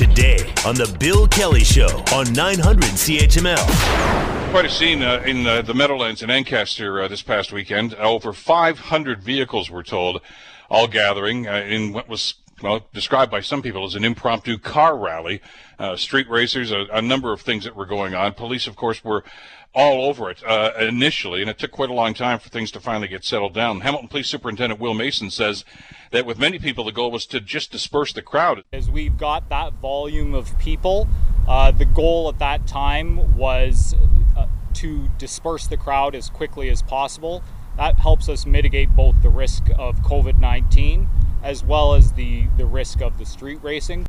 today on The Bill Kelly Show on 900 CHML. Quite a scene uh, in uh, the Meadowlands in Ancaster uh, this past weekend. over 500 vehicles were told, all gathering uh, in what was well, described by some people as an impromptu car rally. Uh, street racers, a, a, number of things that were going on. Police, of course, were all over it uh, initially, and it took quite a long time for things to finally get settled down. Hamilton Police Superintendent Will Mason says that with many people, the goal was to just disperse the crowd. As we've got that volume of people, uh, the goal at that time was uh, to disperse the crowd as quickly as possible. That helps us mitigate both the risk of COVID 19 as well as the, the risk of the street racing.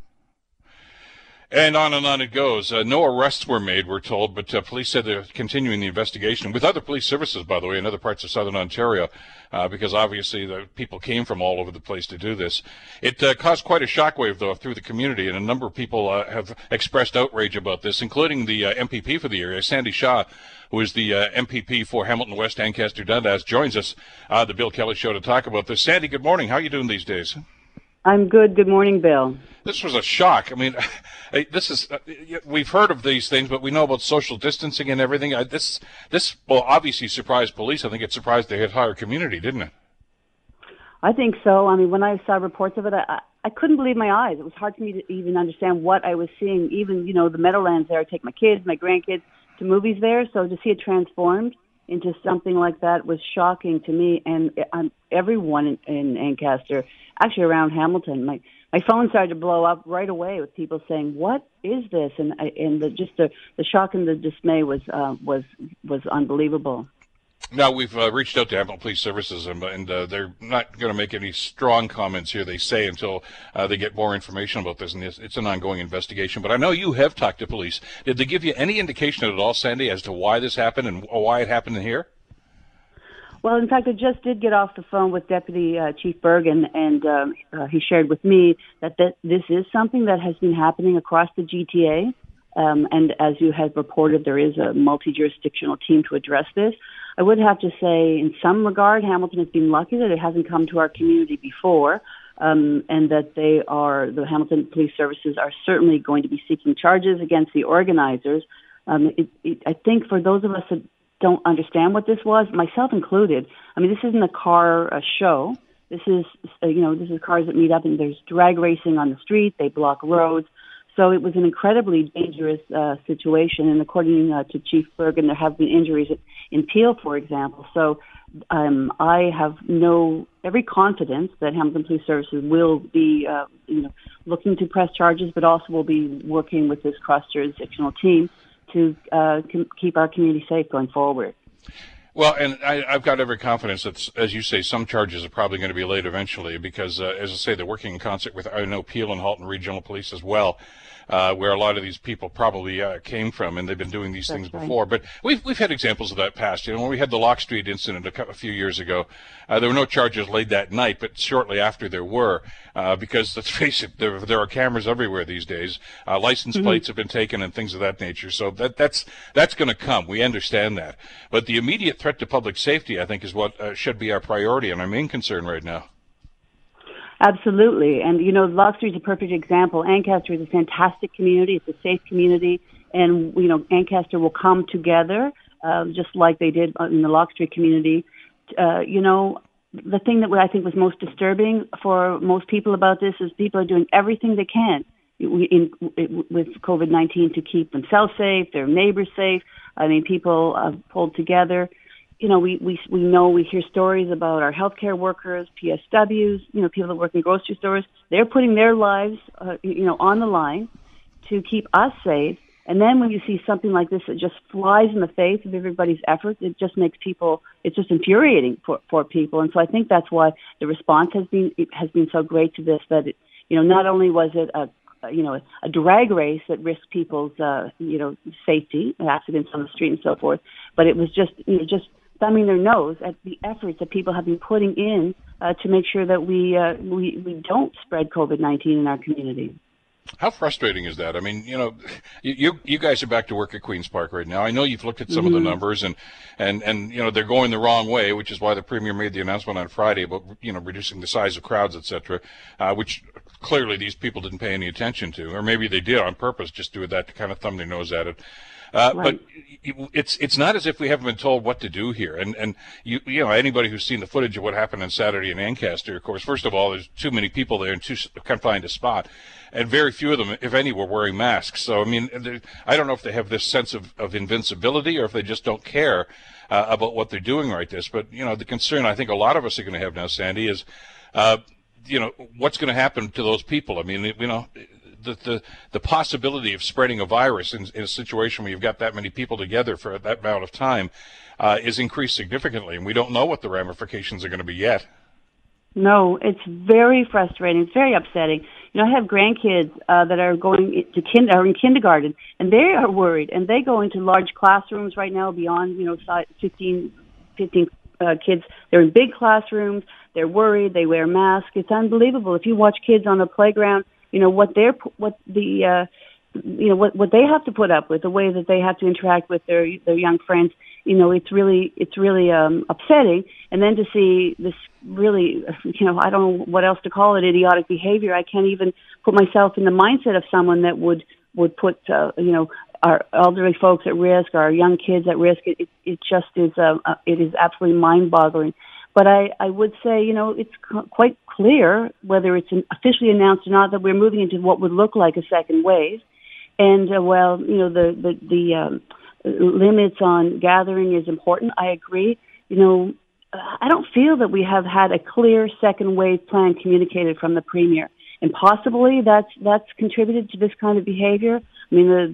And on and on it goes. Uh, no arrests were made, we're told, but uh, police said they're continuing the investigation with other police services, by the way, in other parts of southern Ontario, uh, because obviously the people came from all over the place to do this. It uh, caused quite a shockwave, though, through the community, and a number of people uh, have expressed outrage about this, including the uh, MPP for the area, Sandy Shaw, who is the MPP for Hamilton West Ancaster Dundas, joins us, the Bill Kelly Show, to talk about this. Sandy, good morning. How are you doing these days? I'm good. Good morning, Bill. This was a shock. I mean, this is uh, we've heard of these things, but we know about social distancing and everything. This this well obviously surprised police. I think it surprised the entire community, didn't it? I think so. I mean, when I saw reports of it, I, I couldn't believe my eyes. It was hard for me to even understand what I was seeing. Even you know the Meadowlands there. I take my kids, my grandkids to movies there, so to see it transformed into something like that was shocking to me and um, everyone in, in Ancaster, actually around Hamilton. My my phone started to blow up right away with people saying, "What is this?" and and the, just the the shock and the dismay was uh, was was unbelievable. Now we've uh, reached out to Hamilton Police Services, and, and uh, they're not going to make any strong comments here. They say until uh, they get more information about this, and it's, it's, an ongoing investigation. But I know you have talked to police. Did they give you any indication at all, Sandy, as to why this happened and why it happened here? Well, in fact, I just did get off the phone with Deputy uh, Chief Bergen, and um, uh, he shared with me that th- this is something that has been happening across the GTA. Um, and as you have reported, there is a multi-jurisdictional team to address this. I would have to say, in some regard, Hamilton has been lucky that it hasn't come to our community before, um, and that they are the Hamilton Police Services are certainly going to be seeking charges against the organizers. Um, it, it, I think for those of us that don't understand what this was, myself included, I mean, this isn't a car show. This is, uh, you know, this is cars that meet up and there's drag racing on the street. They block roads. So it was an incredibly dangerous uh, situation. And according uh, to Chief Bergen, there have been injuries in Peel, for example. So um, I have no every confidence that Hamilton Police Services will be, uh, you know, looking to press charges, but also will be working with this cross jurisdictional team to uh, com- keep our community safe going forward. Well, and I, have got every confidence that, as you say, some charges are probably going to be laid eventually because, uh, as I say, they're working in concert with, I know, Peel and Halton Regional Police as well uh, where a lot of these people probably uh, came from, and they've been doing these That's things right. before. But we've we've had examples of that past. You know, when we had the Locke Street incident a, a few years ago, uh, there were no charges laid that night, but shortly after there were, uh, because let's face it, there there are cameras everywhere these days. Uh, license mm-hmm. plates have been taken and things of that nature. So that that's that's going to come. We understand that, but the immediate threat to public safety, I think, is what uh, should be our priority and our main concern right now. Absolutely. And, you know, Locke Street is a perfect example. Ancaster is a fantastic community. It's a safe community. And, you know, Ancaster will come together, uh, just like they did in the Locke Street community. Uh, you know, the thing that I think was most disturbing for most people about this is people are doing everything they can in, in, with COVID-19 to keep themselves safe, their neighbors safe. I mean, people have pulled together you know, we, we, we know, we hear stories about our healthcare workers, PSWs, you know, people that work in grocery stores. They're putting their lives, uh, you know, on the line to keep us safe. And then when you see something like this that just flies in the face of everybody's efforts, it just makes people, it's just infuriating for, for people. And so I think that's why the response has been, it has been so great to this that, it, you know, not only was it a, you know, a drag race that risked people's, uh, you know, safety, accidents on the street and so forth, but it was just, you know, just thumbing their nose at the efforts that people have been putting in uh, to make sure that we, uh, we we don't spread COVID nineteen in our community. How frustrating is that? I mean, you know, you you guys are back to work at Queens Park right now. I know you've looked at some mm-hmm. of the mm-hmm. numbers and and and you know they're going the wrong way, which is why the premier made the announcement on Friday about you know reducing the size of crowds, etc., uh, which clearly these people didn't pay any attention to, or maybe they did on purpose, just do that to kind of thumb their nose at it. Uh, right. But it's it's not as if we haven't been told what to do here. And and you you know anybody who's seen the footage of what happened on Saturday in Ancaster, of course, first of all, there's too many people there and too confined a spot, and very few of them, if any, were wearing masks. So I mean, I don't know if they have this sense of, of invincibility or if they just don't care uh, about what they're doing right this. But you know, the concern I think a lot of us are going to have now, Sandy, is. Uh, you know what's going to happen to those people. I mean, you know, the, the, the possibility of spreading a virus in, in, a situation where you've got that many people together for that amount of time uh, is increased significantly, and we don't know what the ramifications are going to be yet. No, it's very frustrating. It's very upsetting. You know, I have grandkids uh, that are going to kind are in kindergarten, and they are worried, and they go into large classrooms right now beyond you know 15, 15 uh, kids. They're in big classrooms. They're worried. They wear masks. It's unbelievable. If you watch kids on the playground, you know what they're what the uh, you know what what they have to put up with, the way that they have to interact with their their young friends. You know, it's really it's really um, upsetting. And then to see this really, you know, I don't know what else to call it, idiotic behavior. I can't even put myself in the mindset of someone that would would put uh, you know our elderly folks at risk, our young kids at risk. It it, it just is uh, uh it is absolutely mind boggling. But I, I would say, you know, it's quite clear, whether it's officially announced or not, that we're moving into what would look like a second wave. And uh, well, you know, the the, the um, limits on gathering is important. I agree. You know, I don't feel that we have had a clear second wave plan communicated from the premier, and possibly that's that's contributed to this kind of behavior. I mean, the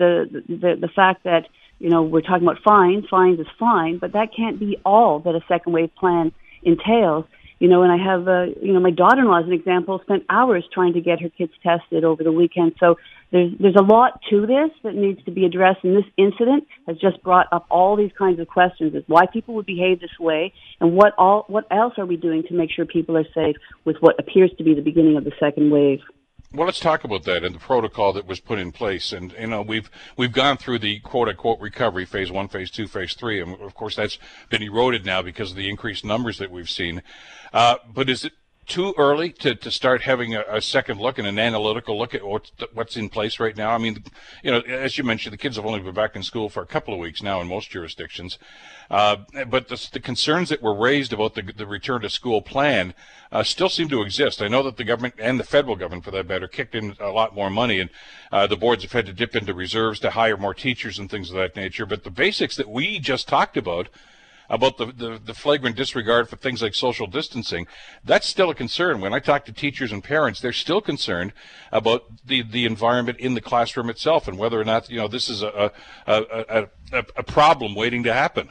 the the, the fact that you know we're talking about fines, fines is fine, but that can't be all that a second wave plan entails. You know, and I have, uh, you know, my daughter-in-law, as an example, spent hours trying to get her kids tested over the weekend. So there's there's a lot to this that needs to be addressed, and this incident has just brought up all these kinds of questions: is why people would behave this way, and what all what else are we doing to make sure people are safe with what appears to be the beginning of the second wave. Well, let's talk about that and the protocol that was put in place. And you know, we've we've gone through the quote unquote recovery phase one, phase two, phase three, and of course that's been eroded now because of the increased numbers that we've seen. Uh, but is it too early to, to start having a, a, second look and an analytical look at what's, what's in place right now? I mean, you know, as you mentioned, the kids have only been back in school for a couple of weeks now in most jurisdictions. Uh, but the, the, concerns that were raised about the, the return to school plan uh, still seem to exist. I know that the government and the federal government, for that matter, kicked in a lot more money, and uh, the boards have had to dip into reserves to hire more teachers and things of that nature. But the basics that we just talked about about the, the, the, flagrant disregard for things like social distancing, that's still a concern. When I talk to teachers and parents, they're still concerned about the, the environment in the classroom itself and whether or not, you know, this is a, a, a, a, a problem waiting to happen.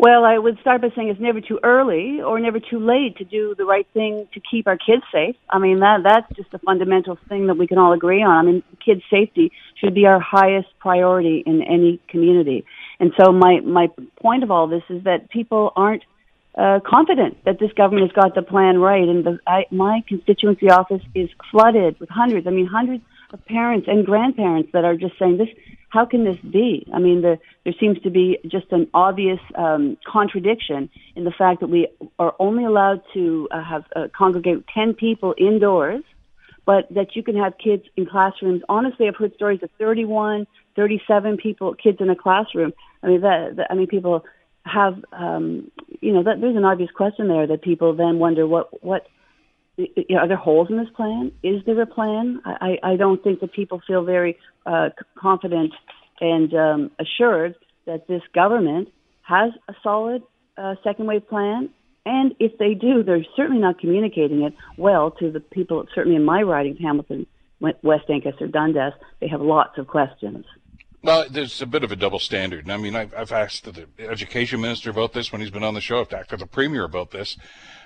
Well, I would start by saying it's never too early or never too late to do the right thing to keep our kids safe. I mean, that that's just a fundamental thing that we can all agree on. I mean, kids' safety should be our highest priority in any community. And so my, my point of all this is that people aren't uh, confident that this government has got the plan right. And the, I, my constituency office is flooded with hundreds, I mean, hundreds of parents and grandparents that are just saying this, how can this be? I mean, the, there seems to be just an obvious um, contradiction in the fact that we are only allowed to uh, have uh, congregate 10 people indoors, but that you can have kids in classrooms. Honestly, I've heard stories of 31, 37 people, kids in a classroom. I mean, that, that I mean, people have, um, you know, that, there's an obvious question there that people then wonder what, what, you know, are there holes in this plan? Is there a plan? I, I don't think that people feel very uh, confident and um, assured that this government has a solid uh, second wave plan. And if they do, they're certainly not communicating it well to the people, certainly in my riding, Hamilton, West Ancaster, Dundas. They have lots of questions. Well, there's a bit of a double standard. And I mean, I've, I've asked the education minister about this when he's been on the show. I've talked to the premier about this.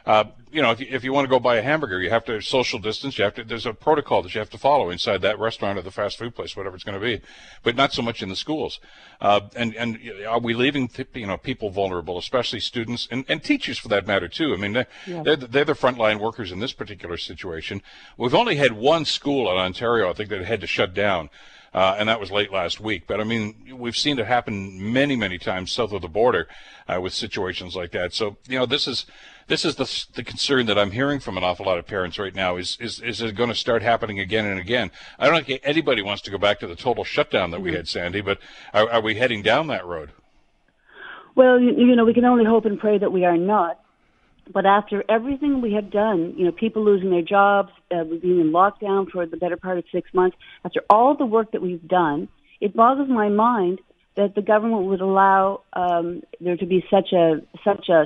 Uh, you know, if you, if you want to go buy a hamburger, you have to social distance. You have to. There's a protocol that you have to follow inside that restaurant or the fast food place, whatever it's going to be. But not so much in the schools. Uh, and and are we leaving you know people vulnerable, especially students and, and teachers for that matter too? I mean, they're, yeah. they're they're the frontline workers in this particular situation. We've only had one school in Ontario, I think, that had to shut down. Uh, and that was late last week. But I mean, we've seen it happen many, many times south of the border uh, with situations like that. So you know, this is this is the the concern that I'm hearing from an awful lot of parents right now. Is is is it going to start happening again and again? I don't think anybody wants to go back to the total shutdown that mm-hmm. we had, Sandy. But are, are we heading down that road? Well, you, you know, we can only hope and pray that we are not. But after everything we have done, you know, people losing their jobs, uh, being in lockdown for the better part of six months, after all the work that we've done, it boggles my mind that the government would allow um, there to be such a such a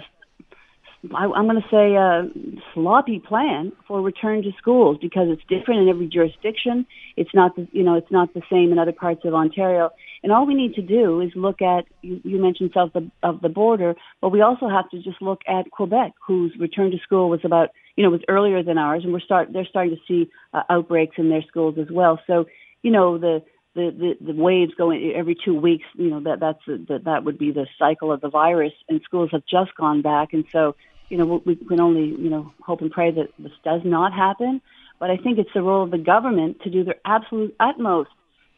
I, I'm going to say a sloppy plan for return to schools because it's different in every jurisdiction. It's not the, you know it's not the same in other parts of Ontario. And all we need to do is look at you, you mentioned south of, of the border, but we also have to just look at Quebec, whose return to school was about you know was earlier than ours, and we're start they're starting to see uh, outbreaks in their schools as well. So you know the the, the, the waves going every two weeks. You know that that's that that would be the cycle of the virus, and schools have just gone back, and so you know we can only you know hope and pray that this does not happen. But I think it's the role of the government to do their absolute utmost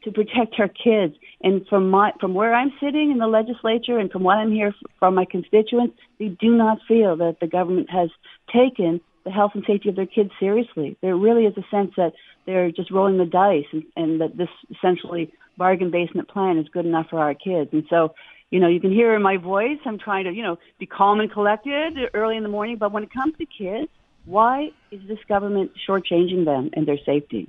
to protect our kids. And from my from where I'm sitting in the legislature, and from what I'm hearing from my constituents, they do not feel that the government has taken the health and safety of their kids seriously. There really is a sense that they're just rolling the dice and, and that this essentially bargain basement plan is good enough for our kids. And so, you know, you can hear in my voice, I'm trying to, you know, be calm and collected early in the morning. But when it comes to kids, why is this government shortchanging them and their safety?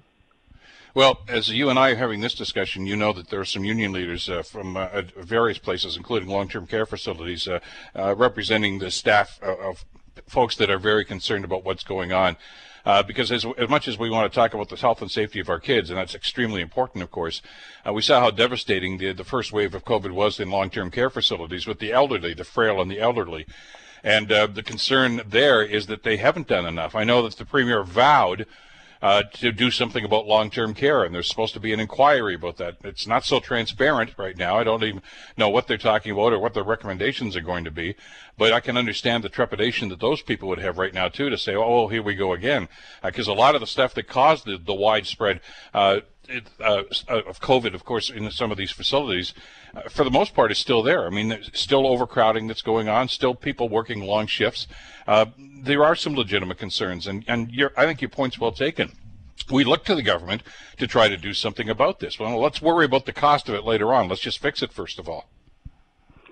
Well, as you and I are having this discussion, you know that there are some union leaders uh, from uh, various places, including long-term care facilities, uh, uh representing the staff of folks that are very concerned about what's going on. Uh, because as, as much as we want to talk about the health and safety of our kids, and that's extremely important, of course, uh, we saw how devastating the, the first wave of COVID was in long-term care facilities with the elderly, the frail and the elderly. And uh, the concern there is that they haven't done enough. I know that the premier vowed uh, to do something about long-term care, and there's supposed to be an inquiry about that. It's not so transparent right now. I don't even know what they're talking about or what the recommendations are going to be, but I can understand the trepidation that those people would have right now too to say, "Oh, here we go again," because uh, a lot of the stuff that caused the, the widespread uh, it, uh, of COVID, of course, in some of these facilities, uh, for the most part, is still there. I mean, there's still overcrowding that's going on, still people working long shifts. Uh, there are some legitimate concerns, and, and I think your point's well taken. We look to the government to try to do something about this. Well, let's worry about the cost of it later on. Let's just fix it first of all.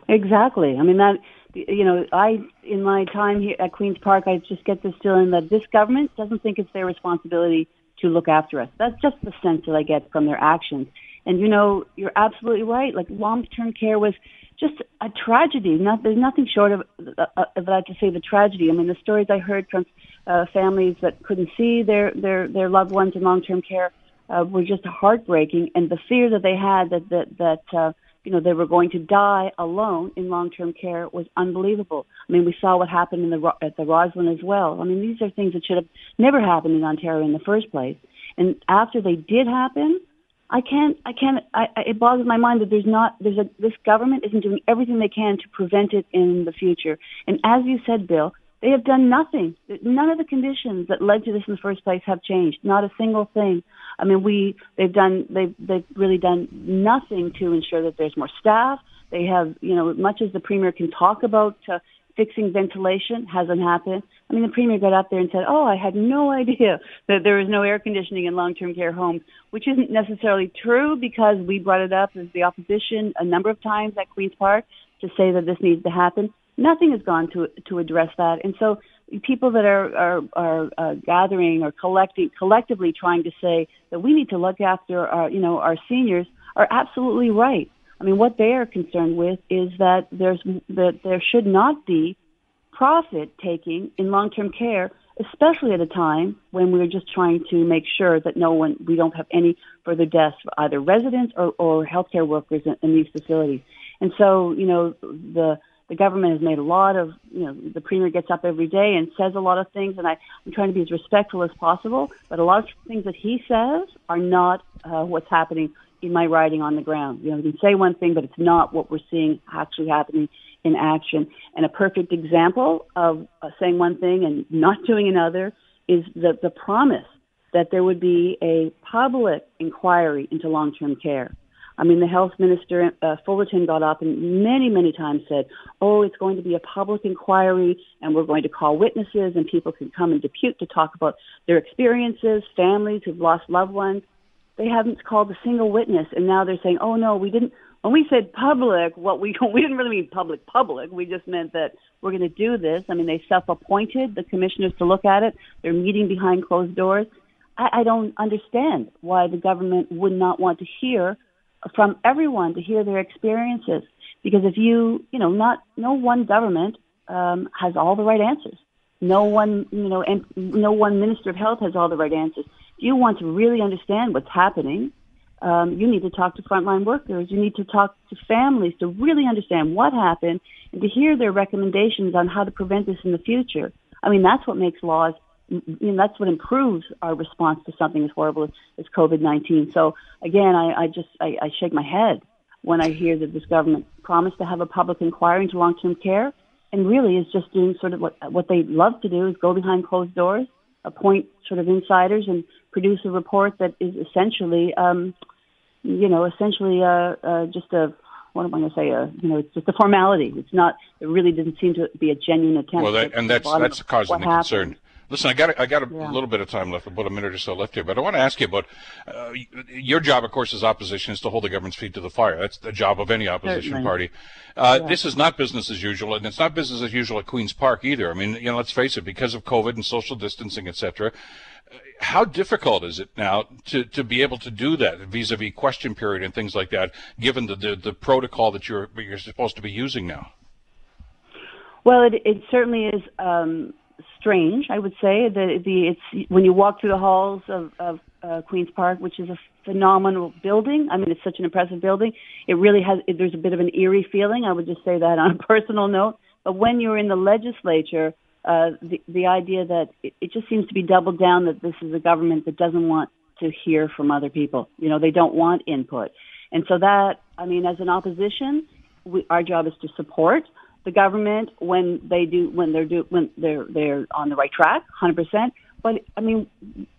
Exactly. I mean that you know, I in my time here at Queens Park, I just get this feeling that this government doesn't think it's their responsibility to look after us. That's just the sense that I get from their actions. And you know, you're absolutely right. Like long-term care was just a tragedy. Not, there's nothing short of, uh, that to say the tragedy. I mean, the stories I heard from uh, families that couldn't see their their their loved ones in long-term care uh, were just heartbreaking, and the fear that they had that that that uh, you know they were going to die alone in long-term care was unbelievable. I mean, we saw what happened in the at the Roslyn as well. I mean, these are things that should have never happened in Ontario in the first place. And after they did happen, I can't, I can't, I, it boggles my mind that there's not, there's a, this government isn't doing everything they can to prevent it in the future. And as you said, Bill, they have done nothing. None of the conditions that led to this in the first place have changed. Not a single thing. I mean, we, they've done, they've, they've really done nothing to ensure that there's more staff. They have, you know, much as the premier can talk about uh, fixing ventilation hasn't happened. I mean, the premier got up there and said, "Oh, I had no idea that there was no air conditioning in long-term care homes," which isn't necessarily true because we brought it up as the opposition a number of times at Queens Park to say that this needs to happen. Nothing has gone to to address that, and so people that are are, are uh, gathering or collecting collectively trying to say that we need to look after our you know our seniors are absolutely right. I mean, what they are concerned with is that there's that there should not be profit taking in long-term care, especially at a time when we're just trying to make sure that no one, we don't have any further deaths for either residents or, or healthcare workers in, in these facilities. And so, you know, the the government has made a lot of, you know, the premier gets up every day and says a lot of things, and I, I'm trying to be as respectful as possible. But a lot of things that he says are not uh, what's happening in my riding on the ground. You know, you can say one thing, but it's not what we're seeing actually happening in action. And a perfect example of uh, saying one thing and not doing another is the, the promise that there would be a public inquiry into long-term care. I mean, the health minister, uh, Fullerton, got up and many, many times said, oh, it's going to be a public inquiry and we're going to call witnesses and people can come and depute to talk about their experiences, families who've lost loved ones. They haven't called a single witness and now they're saying, oh no, we didn't, when we said public, what we, we didn't really mean public, public. We just meant that we're going to do this. I mean, they self-appointed the commissioners to look at it. They're meeting behind closed doors. I, I don't understand why the government would not want to hear from everyone to hear their experiences. Because if you, you know, not no one government um, has all the right answers. No one, you know, and no one minister of health has all the right answers. If you want to really understand what's happening, um, you need to talk to frontline workers. You need to talk to families to really understand what happened and to hear their recommendations on how to prevent this in the future. I mean, that's what makes laws you know, that's what improves our response to something as horrible as, as COVID-19. So again, I, I just, I, I shake my head when I hear that this government promised to have a public inquiry into long-term care and really is just doing sort of what, what they love to do is go behind closed doors, appoint sort of insiders and produce a report that is essentially, um, you know, essentially uh, uh, just a what am I going to say? Uh, you know, it's just a formality. It's not. It really didn't seem to be a genuine attempt. Well, that, and that's that's causing the concern. Listen, I got I got a Yeah. little bit of time left, about a minute or so left here, but I want to ask you about uh, your job. Of course, as opposition, is to hold the government's feet to the fire. That's the job of any opposition Certainly. party. Uh, This is not business as usual, and it's not business as usual at Queens Park either. I mean, you know, let's face it, because of COVID and social distancing, etc. How difficult is it now to, to be able to do that vis-a-vis question period and things like that, given the, the, the protocol that you're you're supposed to be using now? Well, it, it certainly is um, strange. I would say that the it's when you walk through the halls of, of uh, Queens Park, which is a phenomenal building. I mean, it's such an impressive building. It really has. It, there's a bit of an eerie feeling. I would just say that on a personal note. But when you're in the legislature, uh, the the idea that it, it just seems to be doubled down that this is a government that doesn't want to hear from other people. You know, they don't want input, and so that I mean, as an opposition, we, our job is to support the government when they do when they're do when they're they're on the right track, hundred percent. But I mean,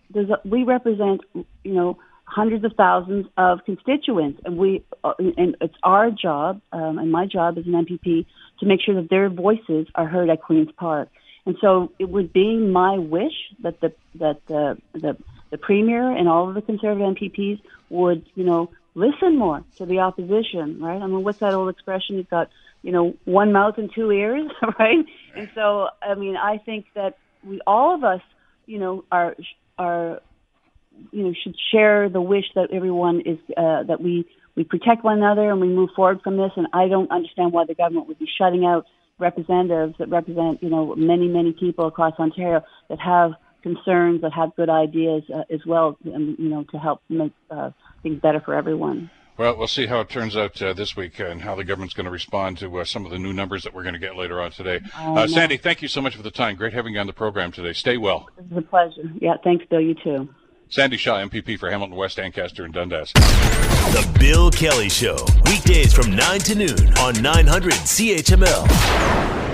there's a, we represent you know hundreds of thousands of constituents, and we uh, and it's our job um, and my job as an MPP to make sure that their voices are heard at Queens Park. And so it would be my wish that the that the the, the premier and all of the conservative MPPs would you know listen more to the opposition, right? I mean, what's that old expression? You've got you know, one mouth and two ears, right? And so, I mean, I think that we all of us, you know, are are you know should share the wish that everyone is uh, that we we protect one another and we move forward from this. And I don't understand why the government would be shutting out representatives that represent you know many many people across Ontario that have concerns that have good ideas uh, as well, and you know to help make uh, things better for everyone. Well, we'll see how it turns out uh, this week and how the government's going to respond to uh, some of the new numbers that we're going to get later on today. Uh, no. Sandy, thank you so much for the time. Great having you on the program today. Stay well. It's a pleasure. Yeah, thanks, Bill. You too. Sandy Shaw, MPP for Hamilton West, Ancaster, and Dundas. The Bill Kelly Show, weekdays from 9 to noon on 900 CHML.